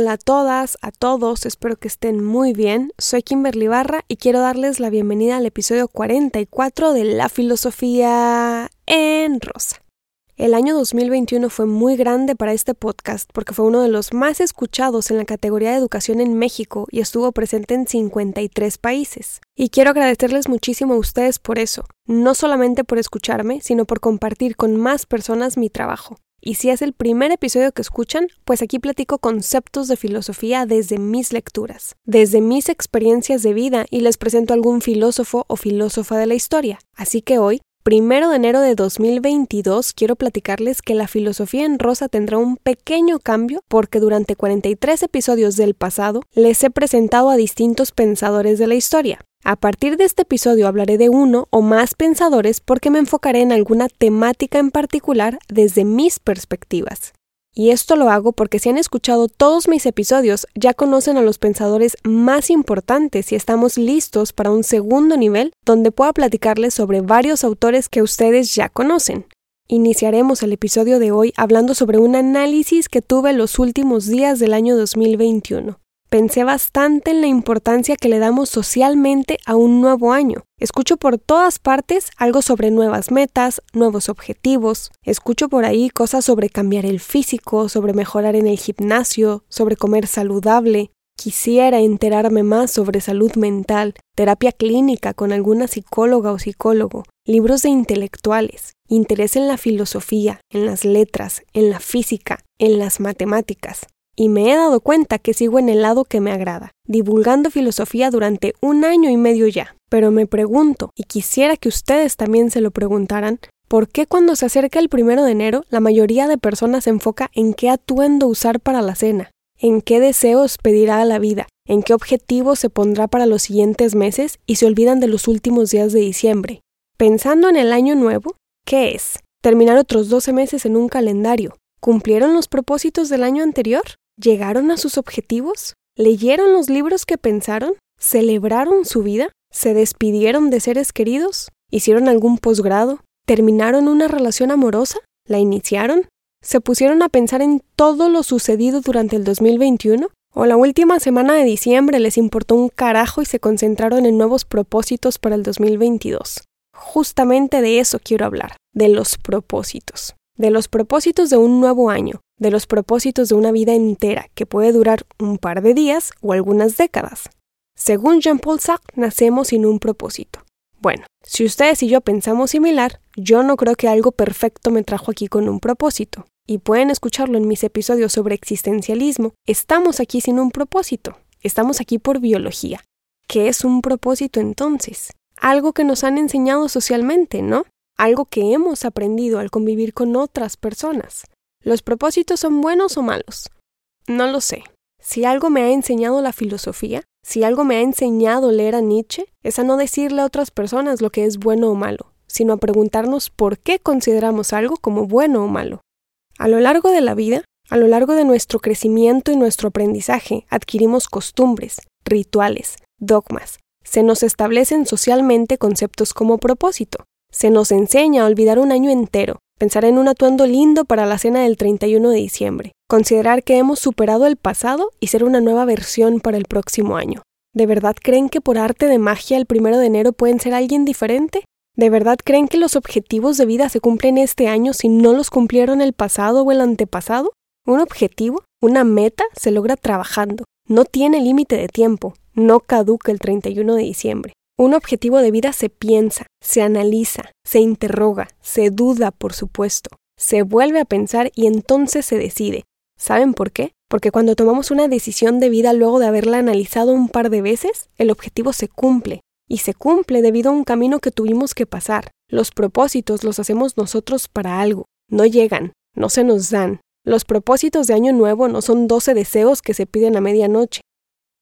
Hola a todas, a todos, espero que estén muy bien. Soy Kimberly Barra y quiero darles la bienvenida al episodio 44 de La Filosofía en Rosa. El año 2021 fue muy grande para este podcast porque fue uno de los más escuchados en la categoría de educación en México y estuvo presente en 53 países. Y quiero agradecerles muchísimo a ustedes por eso, no solamente por escucharme, sino por compartir con más personas mi trabajo. Y si es el primer episodio que escuchan, pues aquí platico conceptos de filosofía desde mis lecturas, desde mis experiencias de vida y les presento algún filósofo o filósofa de la historia. Así que hoy, primero de enero de 2022, quiero platicarles que la filosofía en rosa tendrá un pequeño cambio porque durante 43 episodios del pasado les he presentado a distintos pensadores de la historia. A partir de este episodio hablaré de uno o más pensadores porque me enfocaré en alguna temática en particular desde mis perspectivas. Y esto lo hago porque si han escuchado todos mis episodios ya conocen a los pensadores más importantes y estamos listos para un segundo nivel donde pueda platicarles sobre varios autores que ustedes ya conocen. Iniciaremos el episodio de hoy hablando sobre un análisis que tuve los últimos días del año 2021 pensé bastante en la importancia que le damos socialmente a un nuevo año. Escucho por todas partes algo sobre nuevas metas, nuevos objetivos. Escucho por ahí cosas sobre cambiar el físico, sobre mejorar en el gimnasio, sobre comer saludable. Quisiera enterarme más sobre salud mental, terapia clínica con alguna psicóloga o psicólogo, libros de intelectuales, interés en la filosofía, en las letras, en la física, en las matemáticas y me he dado cuenta que sigo en el lado que me agrada, divulgando filosofía durante un año y medio ya. Pero me pregunto, y quisiera que ustedes también se lo preguntaran, ¿por qué cuando se acerca el primero de enero la mayoría de personas se enfoca en qué atuendo usar para la cena? ¿En qué deseos pedirá a la vida? ¿En qué objetivos se pondrá para los siguientes meses y se olvidan de los últimos días de diciembre? Pensando en el año nuevo, ¿qué es? ¿Terminar otros 12 meses en un calendario? ¿Cumplieron los propósitos del año anterior? ¿Llegaron a sus objetivos? ¿Leyeron los libros que pensaron? ¿Celebraron su vida? ¿Se despidieron de seres queridos? ¿Hicieron algún posgrado? ¿Terminaron una relación amorosa? ¿La iniciaron? ¿Se pusieron a pensar en todo lo sucedido durante el 2021? ¿O la última semana de diciembre les importó un carajo y se concentraron en nuevos propósitos para el 2022? Justamente de eso quiero hablar, de los propósitos de los propósitos de un nuevo año, de los propósitos de una vida entera que puede durar un par de días o algunas décadas. Según Jean-Paul Sartre, nacemos sin un propósito. Bueno, si ustedes y yo pensamos similar, yo no creo que algo perfecto me trajo aquí con un propósito. Y pueden escucharlo en mis episodios sobre existencialismo. Estamos aquí sin un propósito. Estamos aquí por biología. ¿Qué es un propósito entonces? Algo que nos han enseñado socialmente, ¿no? Algo que hemos aprendido al convivir con otras personas. ¿Los propósitos son buenos o malos? No lo sé. Si algo me ha enseñado la filosofía, si algo me ha enseñado leer a Nietzsche, es a no decirle a otras personas lo que es bueno o malo, sino a preguntarnos por qué consideramos algo como bueno o malo. A lo largo de la vida, a lo largo de nuestro crecimiento y nuestro aprendizaje, adquirimos costumbres, rituales, dogmas. Se nos establecen socialmente conceptos como propósito, se nos enseña a olvidar un año entero, pensar en un atuendo lindo para la cena del 31 de diciembre, considerar que hemos superado el pasado y ser una nueva versión para el próximo año. ¿De verdad creen que por arte de magia el primero de enero pueden ser alguien diferente? ¿De verdad creen que los objetivos de vida se cumplen este año si no los cumplieron el pasado o el antepasado? Un objetivo, una meta, se logra trabajando. No tiene límite de tiempo. No caduca el 31 de diciembre. Un objetivo de vida se piensa, se analiza, se interroga, se duda, por supuesto, se vuelve a pensar y entonces se decide. ¿Saben por qué? Porque cuando tomamos una decisión de vida luego de haberla analizado un par de veces, el objetivo se cumple. Y se cumple debido a un camino que tuvimos que pasar. Los propósitos los hacemos nosotros para algo. No llegan, no se nos dan. Los propósitos de Año Nuevo no son doce deseos que se piden a medianoche.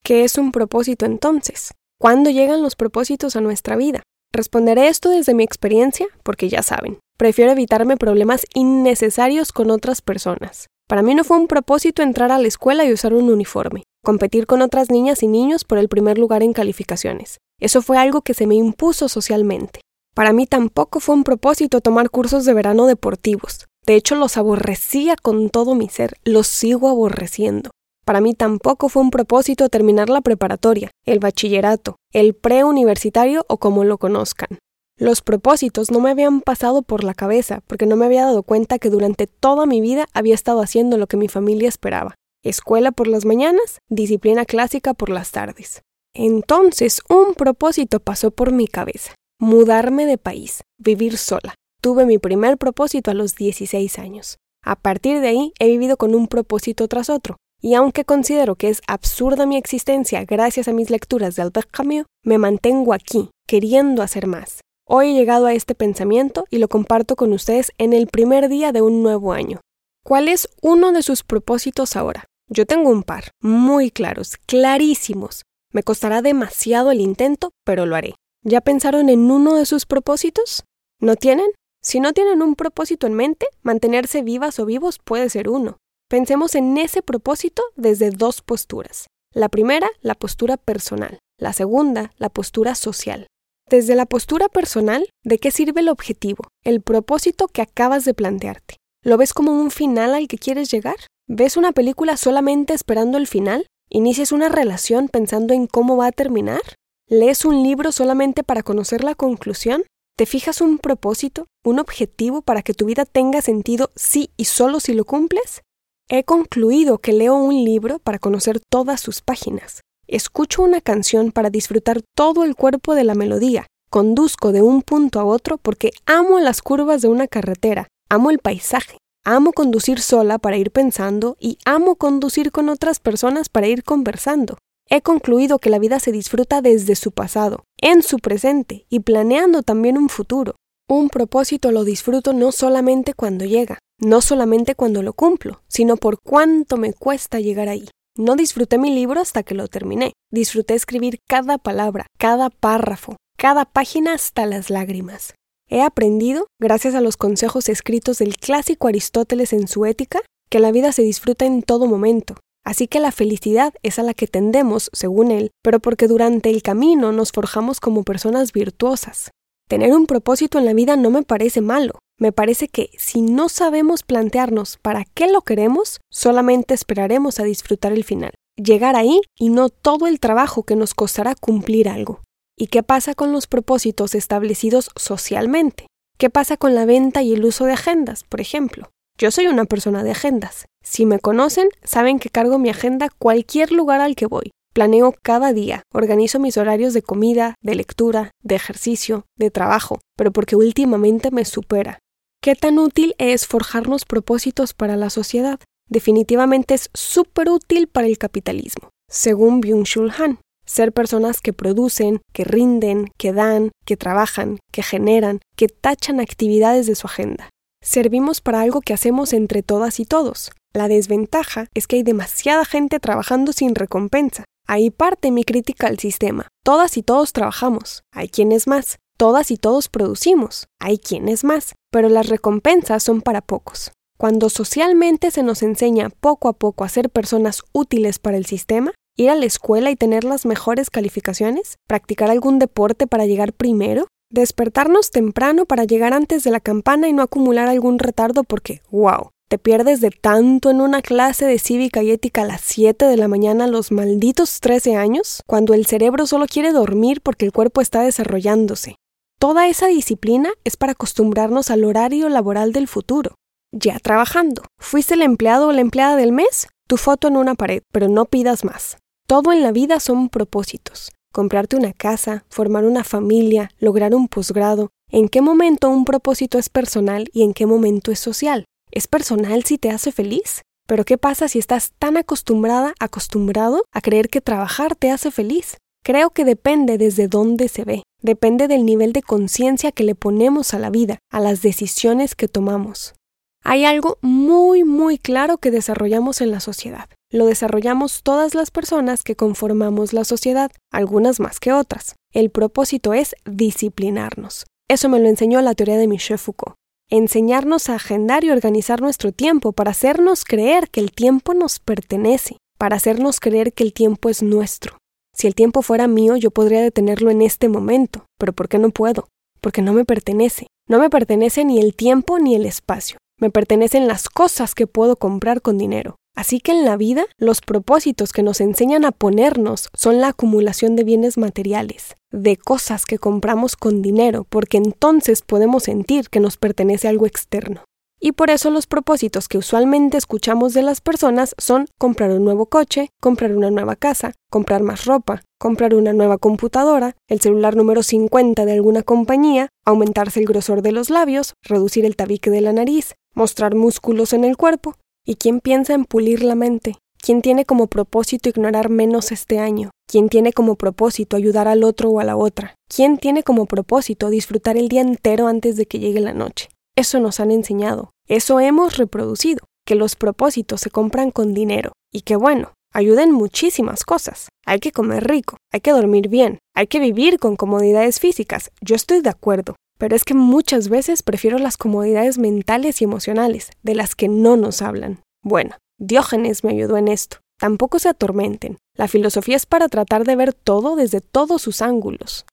¿Qué es un propósito entonces? ¿Cuándo llegan los propósitos a nuestra vida? Responderé esto desde mi experiencia porque ya saben, prefiero evitarme problemas innecesarios con otras personas. Para mí no fue un propósito entrar a la escuela y usar un uniforme, competir con otras niñas y niños por el primer lugar en calificaciones. Eso fue algo que se me impuso socialmente. Para mí tampoco fue un propósito tomar cursos de verano deportivos. De hecho, los aborrecía con todo mi ser, los sigo aborreciendo. Para mí tampoco fue un propósito terminar la preparatoria, el bachillerato, el preuniversitario o como lo conozcan. Los propósitos no me habían pasado por la cabeza porque no me había dado cuenta que durante toda mi vida había estado haciendo lo que mi familia esperaba. Escuela por las mañanas, disciplina clásica por las tardes. Entonces un propósito pasó por mi cabeza. Mudarme de país, vivir sola. Tuve mi primer propósito a los 16 años. A partir de ahí he vivido con un propósito tras otro. Y aunque considero que es absurda mi existencia gracias a mis lecturas de Albert Camus, me mantengo aquí, queriendo hacer más. Hoy he llegado a este pensamiento y lo comparto con ustedes en el primer día de un nuevo año. ¿Cuál es uno de sus propósitos ahora? Yo tengo un par, muy claros, clarísimos. Me costará demasiado el intento, pero lo haré. ¿Ya pensaron en uno de sus propósitos? ¿No tienen? Si no tienen un propósito en mente, mantenerse vivas o vivos puede ser uno. Pensemos en ese propósito desde dos posturas. La primera, la postura personal. La segunda, la postura social. Desde la postura personal, ¿de qué sirve el objetivo, el propósito que acabas de plantearte? ¿Lo ves como un final al que quieres llegar? ¿Ves una película solamente esperando el final? ¿Inicias una relación pensando en cómo va a terminar? ¿Lees un libro solamente para conocer la conclusión? ¿Te fijas un propósito, un objetivo para que tu vida tenga sentido sí y solo si lo cumples? He concluido que leo un libro para conocer todas sus páginas. Escucho una canción para disfrutar todo el cuerpo de la melodía. Conduzco de un punto a otro porque amo las curvas de una carretera, amo el paisaje, amo conducir sola para ir pensando y amo conducir con otras personas para ir conversando. He concluido que la vida se disfruta desde su pasado, en su presente y planeando también un futuro. Un propósito lo disfruto no solamente cuando llega, no solamente cuando lo cumplo, sino por cuánto me cuesta llegar ahí. No disfruté mi libro hasta que lo terminé. Disfruté escribir cada palabra, cada párrafo, cada página hasta las lágrimas. He aprendido, gracias a los consejos escritos del clásico Aristóteles en su ética, que la vida se disfruta en todo momento. Así que la felicidad es a la que tendemos, según él, pero porque durante el camino nos forjamos como personas virtuosas. Tener un propósito en la vida no me parece malo, me parece que si no sabemos plantearnos para qué lo queremos, solamente esperaremos a disfrutar el final, llegar ahí y no todo el trabajo que nos costará cumplir algo. ¿Y qué pasa con los propósitos establecidos socialmente? ¿Qué pasa con la venta y el uso de agendas, por ejemplo? Yo soy una persona de agendas. Si me conocen, saben que cargo mi agenda cualquier lugar al que voy. Planeo cada día, organizo mis horarios de comida, de lectura, de ejercicio, de trabajo, pero porque últimamente me supera. ¿Qué tan útil es forjarnos propósitos para la sociedad? Definitivamente es súper útil para el capitalismo, según Byung-Chul Han. Ser personas que producen, que rinden, que dan, que trabajan, que generan, que tachan actividades de su agenda. Servimos para algo que hacemos entre todas y todos. La desventaja es que hay demasiada gente trabajando sin recompensa. Ahí parte mi crítica al sistema. Todas y todos trabajamos. Hay quienes más. Todas y todos producimos, hay quienes más, pero las recompensas son para pocos. Cuando socialmente se nos enseña poco a poco a ser personas útiles para el sistema, ir a la escuela y tener las mejores calificaciones, practicar algún deporte para llegar primero, despertarnos temprano para llegar antes de la campana y no acumular algún retardo porque, wow, te pierdes de tanto en una clase de cívica y ética a las 7 de la mañana los malditos 13 años, cuando el cerebro solo quiere dormir porque el cuerpo está desarrollándose. Toda esa disciplina es para acostumbrarnos al horario laboral del futuro. Ya trabajando. ¿Fuiste el empleado o la empleada del mes? Tu foto en una pared, pero no pidas más. Todo en la vida son propósitos. Comprarte una casa, formar una familia, lograr un posgrado. ¿En qué momento un propósito es personal y en qué momento es social? ¿Es personal si te hace feliz? Pero ¿qué pasa si estás tan acostumbrada, acostumbrado a creer que trabajar te hace feliz? Creo que depende desde dónde se ve, depende del nivel de conciencia que le ponemos a la vida, a las decisiones que tomamos. Hay algo muy, muy claro que desarrollamos en la sociedad. Lo desarrollamos todas las personas que conformamos la sociedad, algunas más que otras. El propósito es disciplinarnos. Eso me lo enseñó la teoría de Michel Foucault. Enseñarnos a agendar y organizar nuestro tiempo para hacernos creer que el tiempo nos pertenece, para hacernos creer que el tiempo es nuestro. Si el tiempo fuera mío, yo podría detenerlo en este momento, pero ¿por qué no puedo? Porque no me pertenece. No me pertenece ni el tiempo ni el espacio. Me pertenecen las cosas que puedo comprar con dinero. Así que en la vida, los propósitos que nos enseñan a ponernos son la acumulación de bienes materiales, de cosas que compramos con dinero, porque entonces podemos sentir que nos pertenece algo externo. Y por eso los propósitos que usualmente escuchamos de las personas son comprar un nuevo coche, comprar una nueva casa, comprar más ropa, comprar una nueva computadora, el celular número 50 de alguna compañía, aumentarse el grosor de los labios, reducir el tabique de la nariz, mostrar músculos en el cuerpo, ¿Y quién piensa en pulir la mente? ¿Quién tiene como propósito ignorar menos este año? ¿Quién tiene como propósito ayudar al otro o a la otra? ¿Quién tiene como propósito disfrutar el día entero antes de que llegue la noche? Eso nos han enseñado, eso hemos reproducido, que los propósitos se compran con dinero y que bueno, ayuden muchísimas cosas. Hay que comer rico, hay que dormir bien, hay que vivir con comodidades físicas, yo estoy de acuerdo, pero es que muchas veces prefiero las comodidades mentales y emocionales, de las que no nos hablan. Bueno, Diógenes me ayudó en esto. Tampoco se atormenten. La filosofía es para tratar de ver todo desde todos sus ángulos.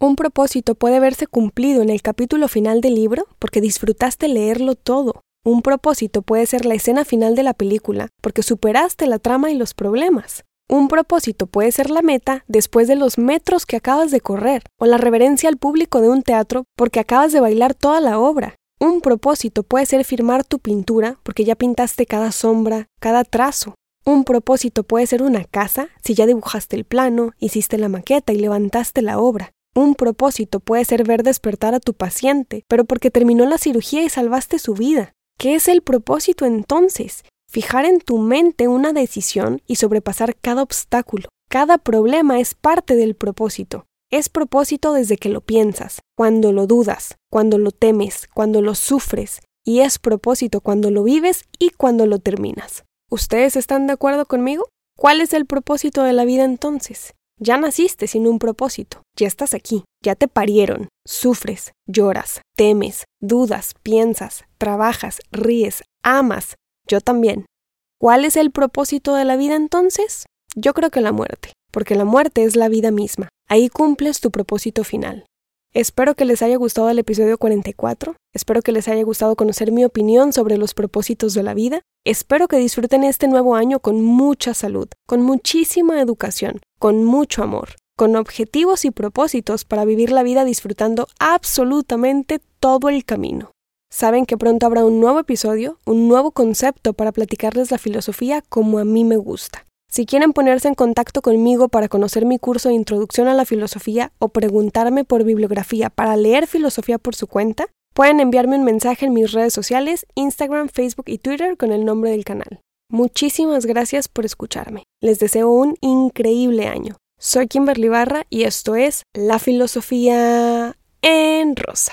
Un propósito puede verse cumplido en el capítulo final del libro porque disfrutaste leerlo todo. Un propósito puede ser la escena final de la película porque superaste la trama y los problemas. Un propósito puede ser la meta después de los metros que acabas de correr, o la reverencia al público de un teatro porque acabas de bailar toda la obra. Un propósito puede ser firmar tu pintura porque ya pintaste cada sombra, cada trazo. Un propósito puede ser una casa si ya dibujaste el plano, hiciste la maqueta y levantaste la obra. Un propósito puede ser ver despertar a tu paciente, pero porque terminó la cirugía y salvaste su vida. ¿Qué es el propósito entonces? Fijar en tu mente una decisión y sobrepasar cada obstáculo. Cada problema es parte del propósito. Es propósito desde que lo piensas, cuando lo dudas, cuando lo temes, cuando lo sufres, y es propósito cuando lo vives y cuando lo terminas. ¿Ustedes están de acuerdo conmigo? ¿Cuál es el propósito de la vida entonces? Ya naciste sin un propósito, ya estás aquí, ya te parieron, sufres, lloras, temes, dudas, piensas, trabajas, ríes, amas, yo también. ¿Cuál es el propósito de la vida entonces? Yo creo que la muerte, porque la muerte es la vida misma. Ahí cumples tu propósito final. Espero que les haya gustado el episodio 44, espero que les haya gustado conocer mi opinión sobre los propósitos de la vida, espero que disfruten este nuevo año con mucha salud, con muchísima educación, con mucho amor, con objetivos y propósitos para vivir la vida disfrutando absolutamente todo el camino. Saben que pronto habrá un nuevo episodio, un nuevo concepto para platicarles la filosofía como a mí me gusta. Si quieren ponerse en contacto conmigo para conocer mi curso de Introducción a la Filosofía o preguntarme por bibliografía para leer filosofía por su cuenta, pueden enviarme un mensaje en mis redes sociales, Instagram, Facebook y Twitter con el nombre del canal. Muchísimas gracias por escucharme. Les deseo un increíble año. Soy Kimberly Barra y esto es La Filosofía en Rosa.